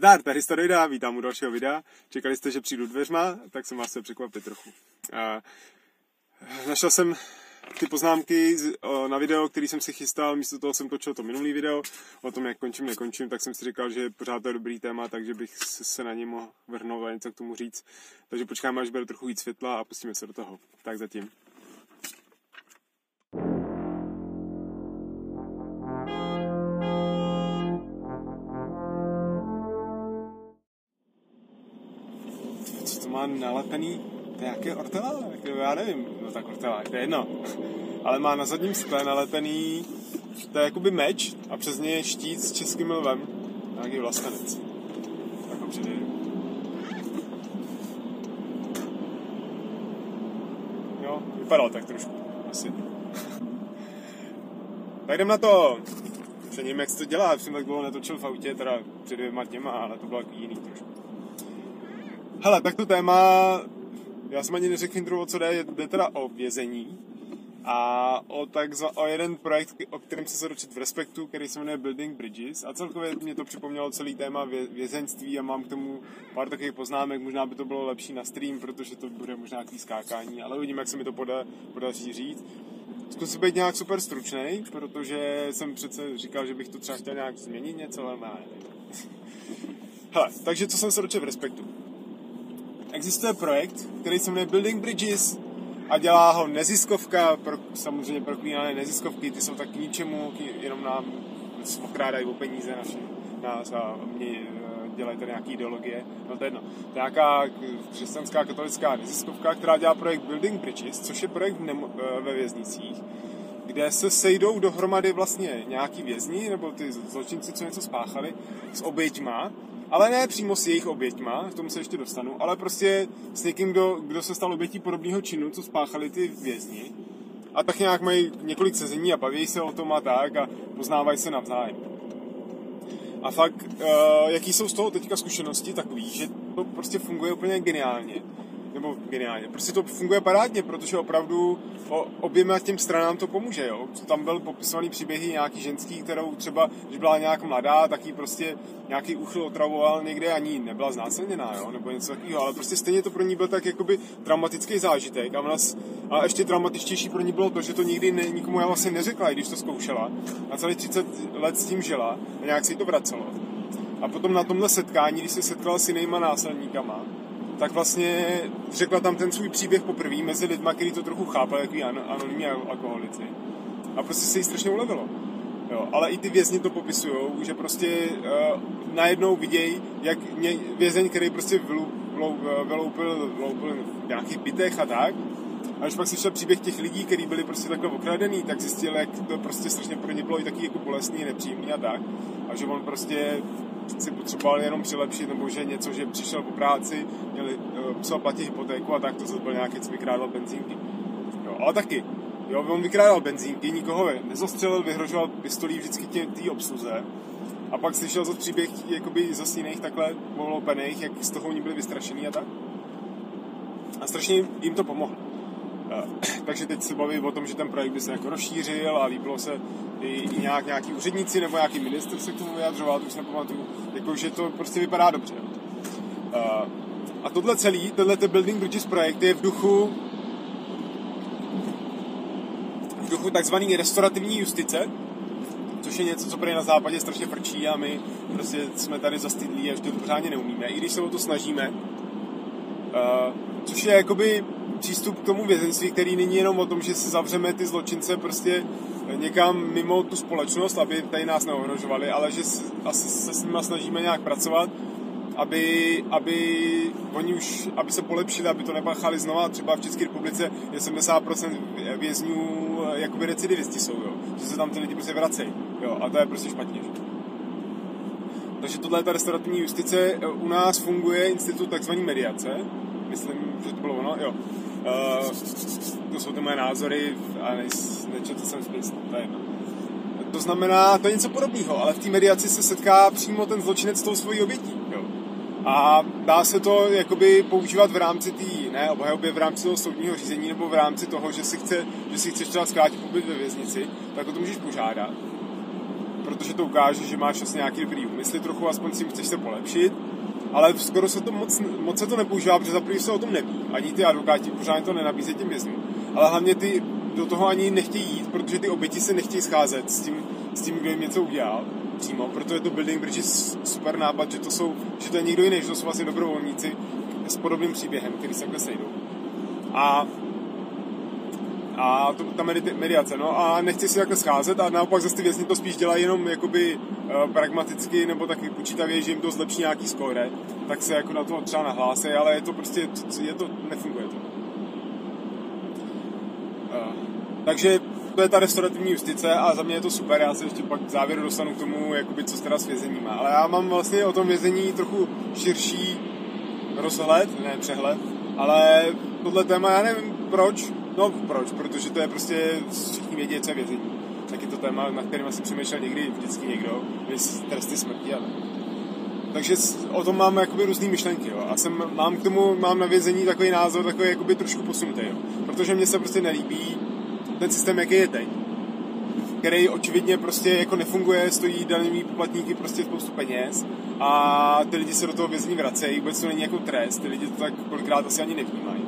Zdar, tady Historida, vítám u dalšího videa. Čekali jste, že přijdu dveřma, tak jsem vás se překvapit trochu. A našel jsem ty poznámky na video, který jsem si chystal, místo toho jsem točil to minulý video, o tom, jak končím, nekončím, tak jsem si říkal, že pořád to je dobrý téma, takže bych se na něj mohl vrhnout a něco k tomu říct. Takže počkáme, až bude trochu víc světla a pustíme se do toho. Tak zatím. Má nalepený nějaké ortela, já nevím, no tak ortela, to je jedno. Ale má na zadním skle nalepený, to je jakoby meč a přes něj je štít s českým lvem nějaký vlastenec. Tak ho přideju. Jo, vypadal tak trošku, asi. tak jdem na to. Přením, jak se to dělá, jsem tak dlouho netočil v autě, teda před dvěma těma, ale to bylo jiný trošku. Hele, tak to téma, já jsem ani neřekl intro, o co jde, jde teda o vězení a o, tak o jeden projekt, o kterém se dočet v Respektu, který se jmenuje Building Bridges a celkově mě to připomnělo celý téma vě, vězeňství a mám k tomu pár takových poznámek, možná by to bylo lepší na stream, protože to bude možná nějaký skákání, ale uvidím, jak se mi to poda, podaří říct. Zkusím být nějak super stručný, protože jsem přece říkal, že bych to třeba chtěl nějak změnit něco, ale ne. Hele, takže co jsem se dočet v Respektu? Existuje projekt, který se jmenuje Building Bridges a dělá ho neziskovka, pro, samozřejmě proklínané neziskovky, ty jsou tak k ničemu, jenom nám okrádají o peníze naše, nás a mě eh, dělají tady nějaké ideologie, no to je jedno. To je nějaká křesťanská katolická neziskovka, která dělá projekt Building Bridges, což je projekt eh, ve věznicích, kde se sejdou dohromady vlastně nějaký vězni, nebo ty zločinci, co něco spáchali, s oběťma ale ne přímo s jejich oběťma, k tomu se ještě dostanu, ale prostě s někým, kdo, kdo se stal obětí podobného činu, co spáchali ty vězni. A tak nějak mají několik sezení a baví se o tom a tak a poznávají se navzájem. A fakt, uh, jaký jsou z toho teďka zkušenosti, takový, že to prostě funguje úplně geniálně nebo geniálně. Prostě to funguje parádně, protože opravdu o, oběma těm stranám to pomůže. Jo? Tam byl popisovaný příběhy nějaký ženský, kterou třeba, když byla nějak mladá, tak jí prostě nějaký uchyl otravoval někde, ani nebyla znásilněná, jo? nebo něco takového, ale prostě stejně to pro ní byl tak jakoby dramatický zážitek a, nás, a ještě dramatičtější pro ní bylo to, že to nikdy ne, nikomu já vlastně neřekla, když to zkoušela a celý 30 let s tím žila a nějak se jí to vracelo. A potom na tomhle setkání, když se setkala s jinýma násilníkama, tak vlastně řekla tam ten svůj příběh poprvé mezi lidma, který to trochu chápali, jako anonymní alkoholici. A prostě se jí strašně ulevilo. Jo, ale i ty vězni to popisují, že prostě uh, najednou vidějí, jak mě, vězeň, který prostě vyloupil, vyloupil v nějakých bytech a tak, a když pak slyšel příběh těch lidí, kteří byli prostě takhle okradený, tak zjistil, jak to prostě strašně pro ně bylo i taky jako bolestný, nepříjemný a tak. A že on prostě si potřeboval jenom přilepšit, nebo že něco, že přišel po práci, měli, uh, musel platit hypotéku a tak, to byl nějaký, co vykrádal benzínky. Jo, ale taky, jo, on vykrádal benzínky, nikoho nezostřelil, vyhrožoval pistolí vždycky té obsluze. A pak slyšel zase příběh jakoby zase jiných takhle pených, jak z toho oni byli vystrašený a tak. A strašně jim to pomohlo. Takže teď se baví o tom, že ten projekt by se jako rozšířil a líbilo se i, i nějak, nějaký úředníci nebo nějaký minister se k tomu vyjadřoval, to už nepamatuju, jako, že to prostě vypadá dobře. A tohle celý, tenhle Building Bridges projekt je v duchu v duchu takzvané restaurativní justice, což je něco, co prý na západě strašně frčí a my prostě jsme tady zastydlí a už to pořádně neumíme, i když se o to snažíme. Uh, což je jakoby přístup k tomu vězenství, který není jenom o tom, že si zavřeme ty zločince prostě někam mimo tu společnost, aby tady nás neohrožovali, ale že asi se s nimi snažíme nějak pracovat, aby, aby oni už, aby se polepšili, aby to nepáchali znova. Třeba v České republice je 70% vězňů jakoby recidivisti jsou, jo. Že se tam ty lidi prostě vracejí, jo. A to je prostě špatně, že? Takže tohle je ta restaurativní justice. U nás funguje institut takzvaný mediace. Myslím, že to bylo ono, jo. Uh, to jsou ty moje názory a nečetl jsem spis, to je jedno. To znamená, to je něco podobného, ale v té mediaci se setká přímo ten zločinec s tou svojí obětí. Jo. A dá se to jakoby používat v rámci té, ne, obhajoby v rámci toho soudního řízení nebo v rámci toho, že si, chce, že si chceš třeba zkrátit pobyt ve věznici, tak o to můžeš požádat protože to ukáže, že máš vlastně nějaký dobrý úmysly trochu, aspoň si chceš se polepšit, ale skoro se to moc, moc se to nepoužívá, protože za se o tom neví. Ani ty advokáti pořádně to nenabízejí těm vězňům. Ale hlavně ty do toho ani nechtějí jít, protože ty oběti se nechtějí scházet s tím, s tím, kdo jim něco udělal přímo, proto je to Building Bridge super nápad, že to, jsou, že to je někdo jiný, že to jsou vlastně dobrovolníci s podobným příběhem, který se takhle sejdou. A a to, ta mediace, no a nechci si takhle scházet a naopak zase ty vězni to spíš dělají jenom jakoby uh, pragmaticky nebo tak vypočítavě, že jim to zlepší nějaký skóre, tak se jako na to třeba nahlásí, ale je to prostě, je to, nefunguje to. Uh, takže to je ta restaurativní justice a za mě je to super, já se ještě pak v závěru dostanu k tomu, jakoby, co teda s vězením má. Ale já mám vlastně o tom vězení trochu širší rozhled, ne přehled, ale tohle téma, já nevím proč, no proč, protože to je prostě, všichni vědí, co je vězení. Tak je to téma, na kterým asi přemýšlel někdy vždycky někdo, vys tresty smrti, ale takže o tom mám jakoby různé myšlenky, jo. A jsem, mám k tomu, mám na vězení takový názor, takový jakoby trošku posunutý, jo. Protože mě se prostě nelíbí ten systém, jaký je teď, který očividně prostě jako nefunguje, stojí daňový poplatníky prostě spoustu peněz a ty lidi se do toho vězení vracejí, vůbec to není jako trest, ty lidi to tak kolikrát asi ani nevnímají.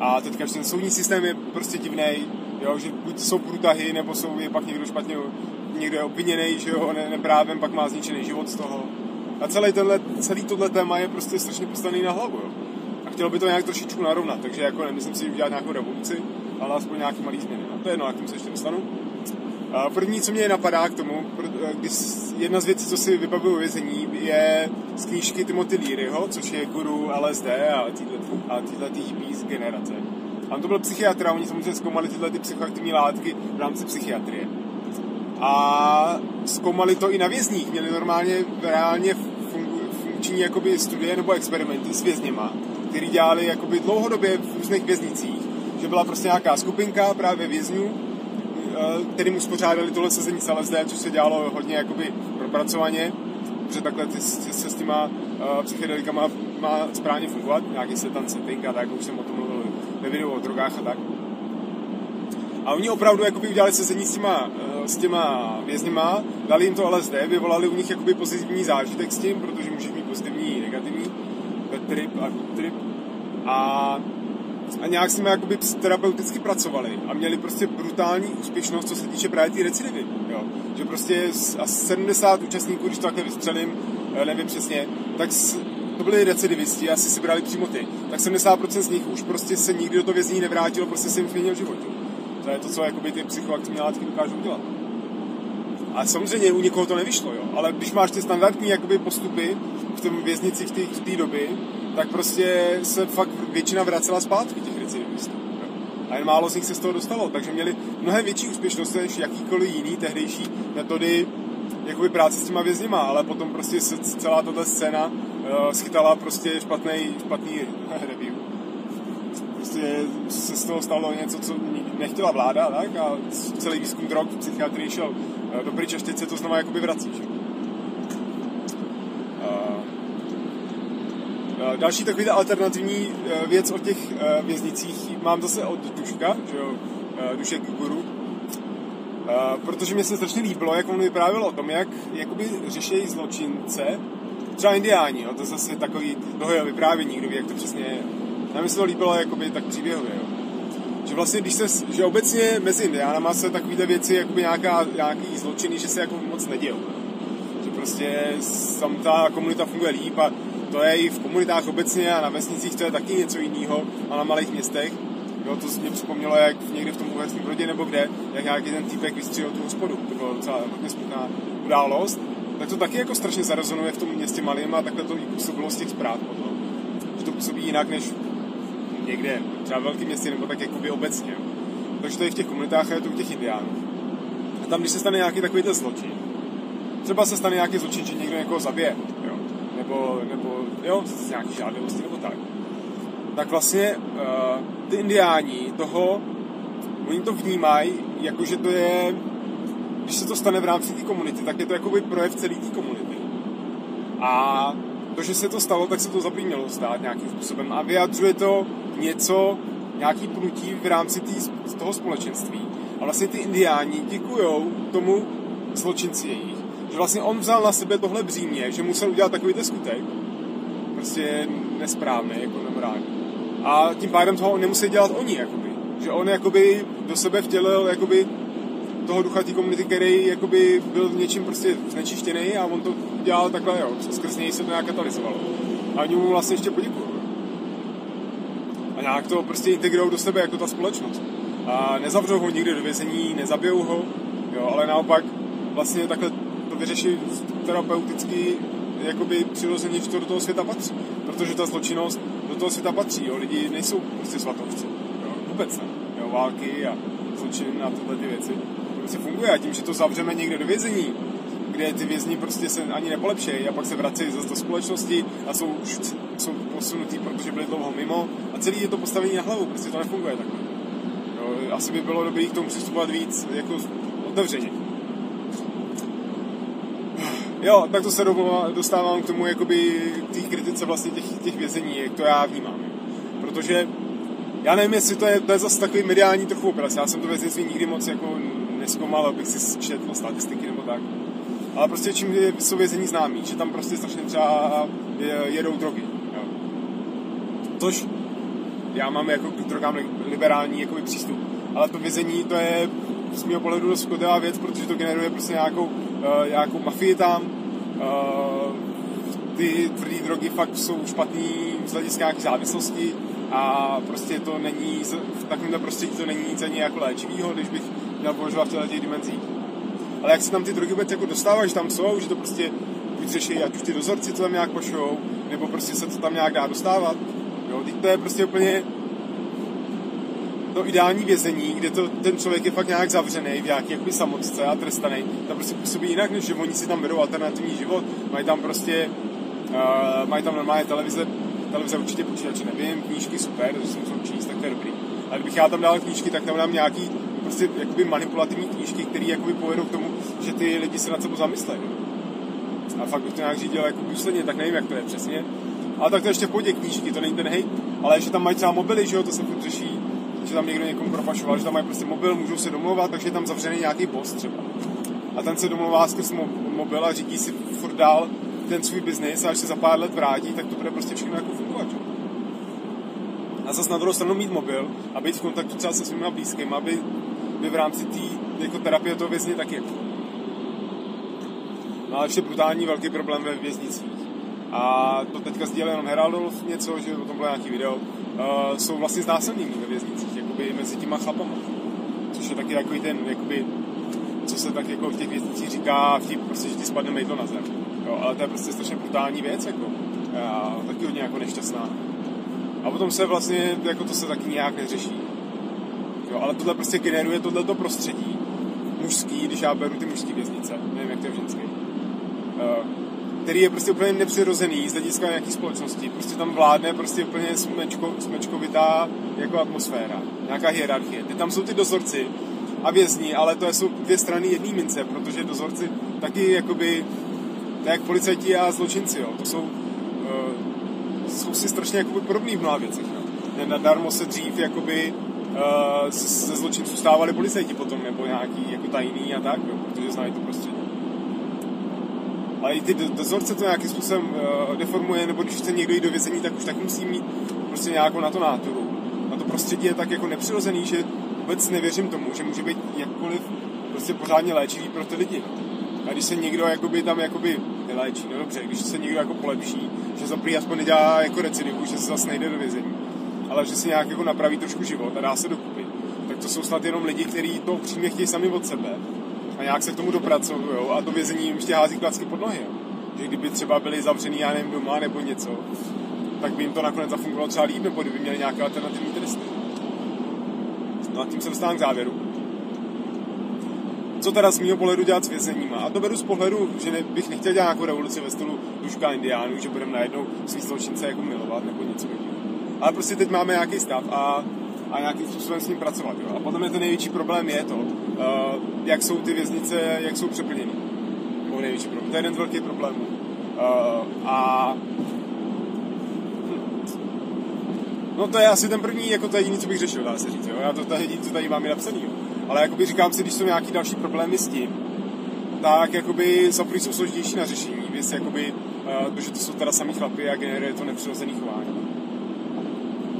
A teďka ten soudní systém je prostě divný, jo, že buď jsou průtahy, nebo jsou, je pak někdo špatně, někdo je obviněný, že jo, ne, neprávem, pak má zničený život z toho. A celý, tenhle, celý tohle téma je prostě strašně postavený na hlavu, jo. A chtělo by to nějak trošičku narovnat, takže jako nemyslím si udělat nějakou revoluci, ale aspoň nějaký malý změny. No, to je jedno, jak tomu se ještě dostanu. První, co mě napadá k tomu, když jedna z věcí, co si vybavuju vězení, je z knížky Timothy Learyho, což je guru LSD a tyhle ty hippies generace. A on to byl psychiatr a oni samozřejmě zkoumali tyhle ty psychoaktivní látky v rámci psychiatrie. A zkoumali to i na vězních. Měli normálně reálně funkční jakoby studie nebo experimenty s vězněma, který dělali jakoby dlouhodobě v různých věznicích že byla prostě nějaká skupinka právě vězňů, kterým uspořádali tohle sezení s LSD, což se dělalo hodně jakoby propracovaně, protože takhle ty, ty, se s těma uh, psychedelikama má správně fungovat, nějaký se tam setting a tak, už jsem o tom mluvil ve videu o drogách a tak. A oni opravdu jakoby udělali sezení s těma, uh, s těma vězněma, dali jim to LSD, vyvolali u nich jakoby pozitivní zážitek s tím, protože může mít pozitivní, negativní, trip a trip. A a nějak jsme jakoby terapeuticky pracovali a měli prostě brutální úspěšnost, co se týče právě té recidivy. Jo. Že prostě asi 70 účastníků, když to takhle vystřelím, eh, nevím přesně, tak to byli recidivisti, asi si brali přímo ty. Tak 70% z nich už prostě se nikdy do toho vězení nevrátilo, prostě se jim změnil život. To je to, co jakoby ty psychoaktivní látky dokážou dělat. A samozřejmě u někoho to nevyšlo, jo. Ale když máš ty standardní jakoby, postupy v tom věznici v té doby, tak prostě se fakt většina vracela zpátky těch recidivistů. A jen málo z nich se z toho dostalo, takže měli mnohem větší úspěšnost než jakýkoliv jiný tehdejší metody jakoby práce s těma vězněma, ale potom prostě se celá tato scéna uh, schytala prostě špatný, špatný review. Prostě se z toho stalo něco, co nechtěla vláda, tak? A celý výzkum drog v psychiatrii šel uh, do pryč a teď se to znova jakoby vrací. Že? Další takový alternativní eh, věc o těch eh, věznicích mám zase od Duška, že jo, Dušek Guru, protože mi se strašně líbilo, jak on vyprávěl o tom, jak jakoby řešejí zločince, třeba indiáni, jo, to zase takový dlouhé vyprávění, kdo ví, jak to přesně je. Nám se to líbilo jakoby tak příběhově, jo. Že vlastně, když se, že obecně mezi indiánama se takovýhle věci, jakoby nějaká, nějaký zločiny, že se jako moc nedějou. Že prostě tam ta komunita funguje líp a to je i v komunitách obecně a na vesnicích to je taky něco jiného a na malých městech. Jo, to mě připomnělo, jak někdy v tom Uherském Brodě nebo kde, jak nějaký ten týpek vystřelil tu hospodu. To byla docela hodně smutná událost. Tak to taky jako strašně zarezonuje v tom městě malým a takhle to i působilo z těch zpráv potom. Že to působí jinak než někde, třeba v velkém městě nebo tak jakoby obecně. Takže to je v těch komunitách a je to u těch indiánů. A tam, když se stane nějaký takový ten zločin, třeba se stane nějaký zločin, že někdo někoho zabije, jo, nebo, nebo jo, z nějaký žádosti nebo tak. Tak vlastně uh, ty indiáni toho, oni to vnímají, jako že to je, když se to stane v rámci té komunity, tak je to jakoby projev celé té komunity. A to, že se to stalo, tak se to zaprý stát nějakým způsobem a vyjadřuje to něco, nějaký pnutí v rámci tý, toho společenství. A vlastně ty indiáni děkují tomu zločinci jejich. Že vlastně on vzal na sebe tohle břímě, že musel udělat takový skutek, prostě nesprávný, jako nemorální. A tím pádem toho nemusí dělat oni, jakoby. Že on jakoby do sebe vtělil jakoby toho ducha té komunity, který jakoby byl něčím prostě znečištěný a on to dělal takhle, jo, skrz něj se to nějak katalyzovalo. A oni mu vlastně ještě poděkují. A nějak to prostě integrují do sebe jako ta společnost. A nezavřou ho nikdy do vězení, nezabijou ho, jo, ale naopak vlastně takhle to vyřeší terapeuticky jakoby přirozeně, to do toho světa patří. Protože ta zločinnost do toho světa patří, jo. Lidi nejsou prostě svatovci, jo. Vůbec ne. Jo, války a zločin a tyhle ty věci. To prostě funguje a tím, že to zavřeme někde do vězení, kde ty vězni prostě se ani nepolepšejí a pak se vracejí zase do společnosti a jsou už jsou posunutý, protože byli dlouho mimo a celý je to postavení na hlavu, prostě to nefunguje takhle. Jo, asi by bylo dobré k tomu přistupovat víc jako otevřeně. Jo, tak to se dostávám k tomu, jakoby k té kritice vlastně těch, těch vězení, jak to já vnímám. Protože já nevím, jestli to je, to je zase takový mediální trochu obraz. Já jsem to věznictví nikdy moc jako neskoumal, abych si četl statistiky nebo tak. Ale prostě čím jsou vězení známí, že tam prostě strašně třeba jedou drogy. Jo. Tož já mám jako k drogám liberální jakoby přístup. Ale to vězení, to je z mého pohledu dost věc, protože to generuje prostě nějakou, nějakou mafii tam. Uh, ty tvrdé drogy fakt jsou špatný z hlediska nějaké závislosti a prostě to není, v takovémhle prostředí to není nic ani jako léčivýho, když bych měl považovat v těch dimenzích. Ale jak se tam ty drogy vůbec jako dostávají, že tam jsou, že to prostě buď řeší, ať už ty dozorci to tam nějak pošou, nebo prostě se to tam nějak dá dostávat. Jo, teď to je prostě úplně to ideální vězení, kde to, ten člověk je fakt nějak zavřený v nějaký jakoby samotce a trestaný, tam prostě působí jinak, než že oni si tam vedou alternativní život, mají tam prostě, uh, mají tam normálně televize, televize určitě počítače nevím, knížky super, to si musím číst, tak to je dobrý. Ale kdybych já tam dal knížky, tak tam dám nějaký prostě jakoby manipulativní knížky, které jakoby povedou k tomu, že ty lidi se nad sebou zamyslejí. A fakt bych to nějak řídil jako důsledně, tak nevím, jak to je přesně. Ale tak to ještě v podě knížky, to není ten hej. Ale že tam mají třeba mobily, že jo, to se furt řeší, že tam někdo někomu propašoval, že tam mají prostě mobil, můžou se domlouvat, takže je tam zavřený nějaký boss třeba. A ten se domlouvá skrz mobil a řídí si furt dál ten svůj biznis a až se za pár let vrátí, tak to bude prostě všechno jako fungovat. A zase na druhou stranu mít mobil a být v kontaktu třeba se svými blízkými, aby by v rámci té jako terapie toho vězně taky. No ale ještě brutální velký problém ve věznicích. A to teďka sdílel jenom Heraldolf něco, že o tom bylo nějaký video, uh, jsou vlastně znásilnění ve věznicích, jakoby mezi těma chlapama. Což je taky takový ten, jakoby, co se tak jako v těch věznicích říká, vtip, prostě, že ti spadne mejdlo na zem. Jo, ale to je prostě strašně brutální věc, jako. A taky hodně jako nešťastná. A potom se vlastně, jako to se taky nějak neřeší. Jo, ale tohle prostě generuje tohleto prostředí mužský, když já beru ty mužské věznice, nevím, jak to je v ženské, uh, který je prostě úplně nepřirozený z hlediska nějaké společnosti. Prostě tam vládne prostě úplně smečko, smečkovitá jako atmosféra, nějaká hierarchie. Ty tam jsou ty dozorci a vězni, ale to jsou dvě strany jedné mince, protože dozorci taky jakoby, tak jak policajti a zločinci, jo, to jsou, uh, jsou si strašně jakoby podobný v mnoha věcech. No. Nadarmo se dřív jakoby uh, ze zločinců stávali policajti potom, nebo nějaký jako tajný a tak, jo, protože znají to prostředí. Ale i ty dozorce to nějakým způsobem uh, deformuje, nebo když chce někdo jít do vězení, tak už tak musí mít prostě nějakou na to náturu. A to prostředí je tak jako nepřirozený, že vůbec nevěřím tomu, že může být jakkoliv prostě pořádně léčivý pro ty lidi. A když se někdo jakoby tam jakoby neléčí, no dobře, když se někdo jako polepší, že za aspoň nedělá jako recidivu, že se zase nejde do vězení, ale že si nějak jako napraví trošku život a dá se dokupit, tak to jsou snad jenom lidi, kteří to upřímně chtějí sami od sebe a nějak se k tomu dopracují a to vězení jim ještě hází klacky pod nohy. Jo. Že kdyby třeba byli zavřený, já nevím, doma nebo něco, tak by jim to nakonec zafungovalo třeba líp, nebo kdyby měli nějaké alternativní tresty. No a tím se dostávám k závěru. Co teda z mého pohledu dělat s vězeníma? A to beru z pohledu, že ne, bych nechtěl dělat nějakou revoluci ve stylu duška indiánů, že budeme najednou svý zločince jako milovat nebo něco takového. Ale prostě teď máme nějaký stav a, a nějakým způsobem s ním pracovat. Jo? A potom je ten největší problém je to, uh, jak jsou ty věznice, jak jsou přeplněny. To je jeden z velkých problémů. Uh, a No to je asi ten první, jako to jediný, co bych řešil, dá se říct. Jo? Já to, to jediný, co tady mám je napsaný. Jo? Ale jakoby říkám si, když jsou nějaký další problémy s tím, tak jakoby za jsou složitější na řešení. Věc jakoby, uh, to, že to jsou teda samý chlapy a generuje to nepřirozený chování.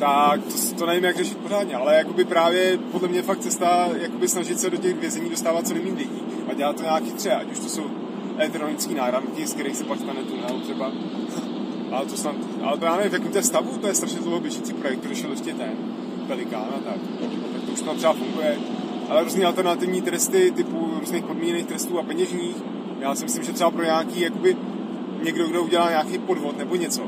Tak to, to nevím, jak řešit pořádně, ale jakoby právě podle mě fakt cesta jakoby snažit se do těch vězení dostávat co nejméně lidí a dělat to nějaký třeba, ať už to jsou elektronické náramky, z kterých se pak stane tunel třeba. Ale to snad, ale to já nevím, v jakém to je stavu, to je strašně dlouho běžící projekt, šel ještě ten Pelikán a tak. Tak to už tam třeba funguje. Ale různé alternativní tresty typu různých podmíněných trestů a peněžních. Já si myslím, že třeba pro nějaký, jakoby, někdo, kdo udělá nějaký podvod nebo něco,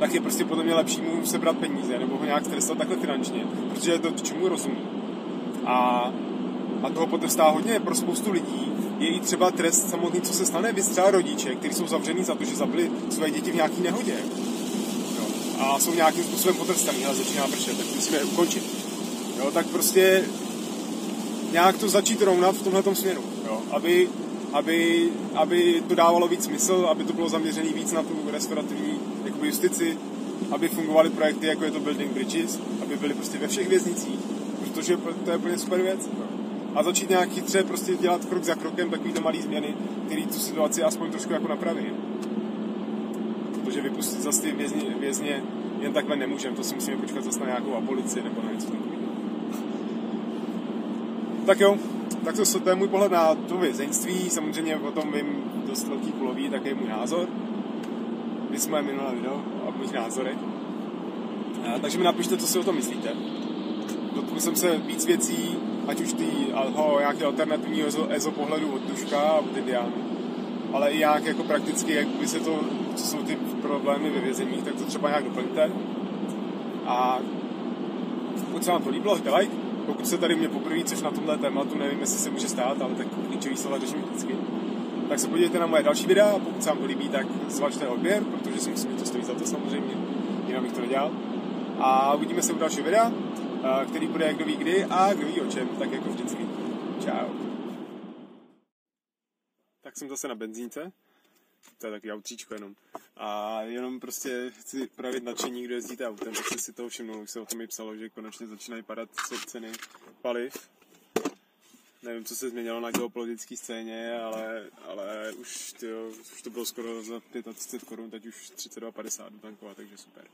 tak je prostě podle mě lepší mu sebrat peníze nebo ho nějak trestat takhle finančně, protože je to, čemu rozumí. A, a toho potrestá hodně pro spoustu lidí. Je i třeba trest samotný, co se stane, vy třeba rodiče, kteří jsou zavření za to, že zabili své děti v nějaký nehodě. Jo. A jsou nějakým způsobem potrestaní, ale začíná pršet, tak musíme je ukončit. Jo, tak prostě nějak to začít rovnat v tomhle směru. Jo. Aby, aby, aby to dávalo víc smysl, aby to bylo zaměřené víc na tu restaurativní jakoby justici, aby fungovaly projekty, jako je to Building Bridges, aby byly prostě ve všech věznicích, protože to je úplně super věc. A začít nějak chytře prostě dělat krok za krokem takovýto malý změny, které tu situaci aspoň trošku jako napraví. Protože vypustit zase ty vězně, vězně jen takhle nemůžeme, to si musíme počkat zase na nějakou abolici nebo na něco takového. Tak jo, tak to, to je můj pohled na to vězeňství, samozřejmě o tom vím dost velký kulový, tak je můj názor vy jsme minulé video o mých názorech. A, takže mi napište, co si o tom myslíte. Dotknu jsem se víc věcí, ať už ty alho, nějaké alternativní EZO, EZO pohledu od Duška a od Indiánu, ale i nějak jako prakticky, jak by se to, co jsou ty problémy ve vězeních, tak to třeba nějak doplňte. A pokud se vám to líbilo, hejte like. Pokud se tady mě poprvé, což na tomhle tématu nevím, jestli se může stát, ale tak klíčový slova řeším vždycky tak se podívejte na moje další videa a pokud se vám to líbí, tak zvažte odběr, protože si myslím, že to stojí za to samozřejmě, jinak bych to nedělal. A uvidíme se u dalšího videa, který bude kdo ví kdy a kdo ví o čem, tak jako vždycky. Čau. Tak jsem zase na benzínce, to je takový autříčko jenom. A jenom prostě chci pravit nadšení, kdo jezdíte autem, tak si toho všimnul, už se o tom i psalo, že konečně začínají padat ceny paliv nevím, co se změnilo na geopolitické scéně, ale, ale už, tyjo, už to bylo skoro za 35 korun, teď už 32,50 tankovat, takže super.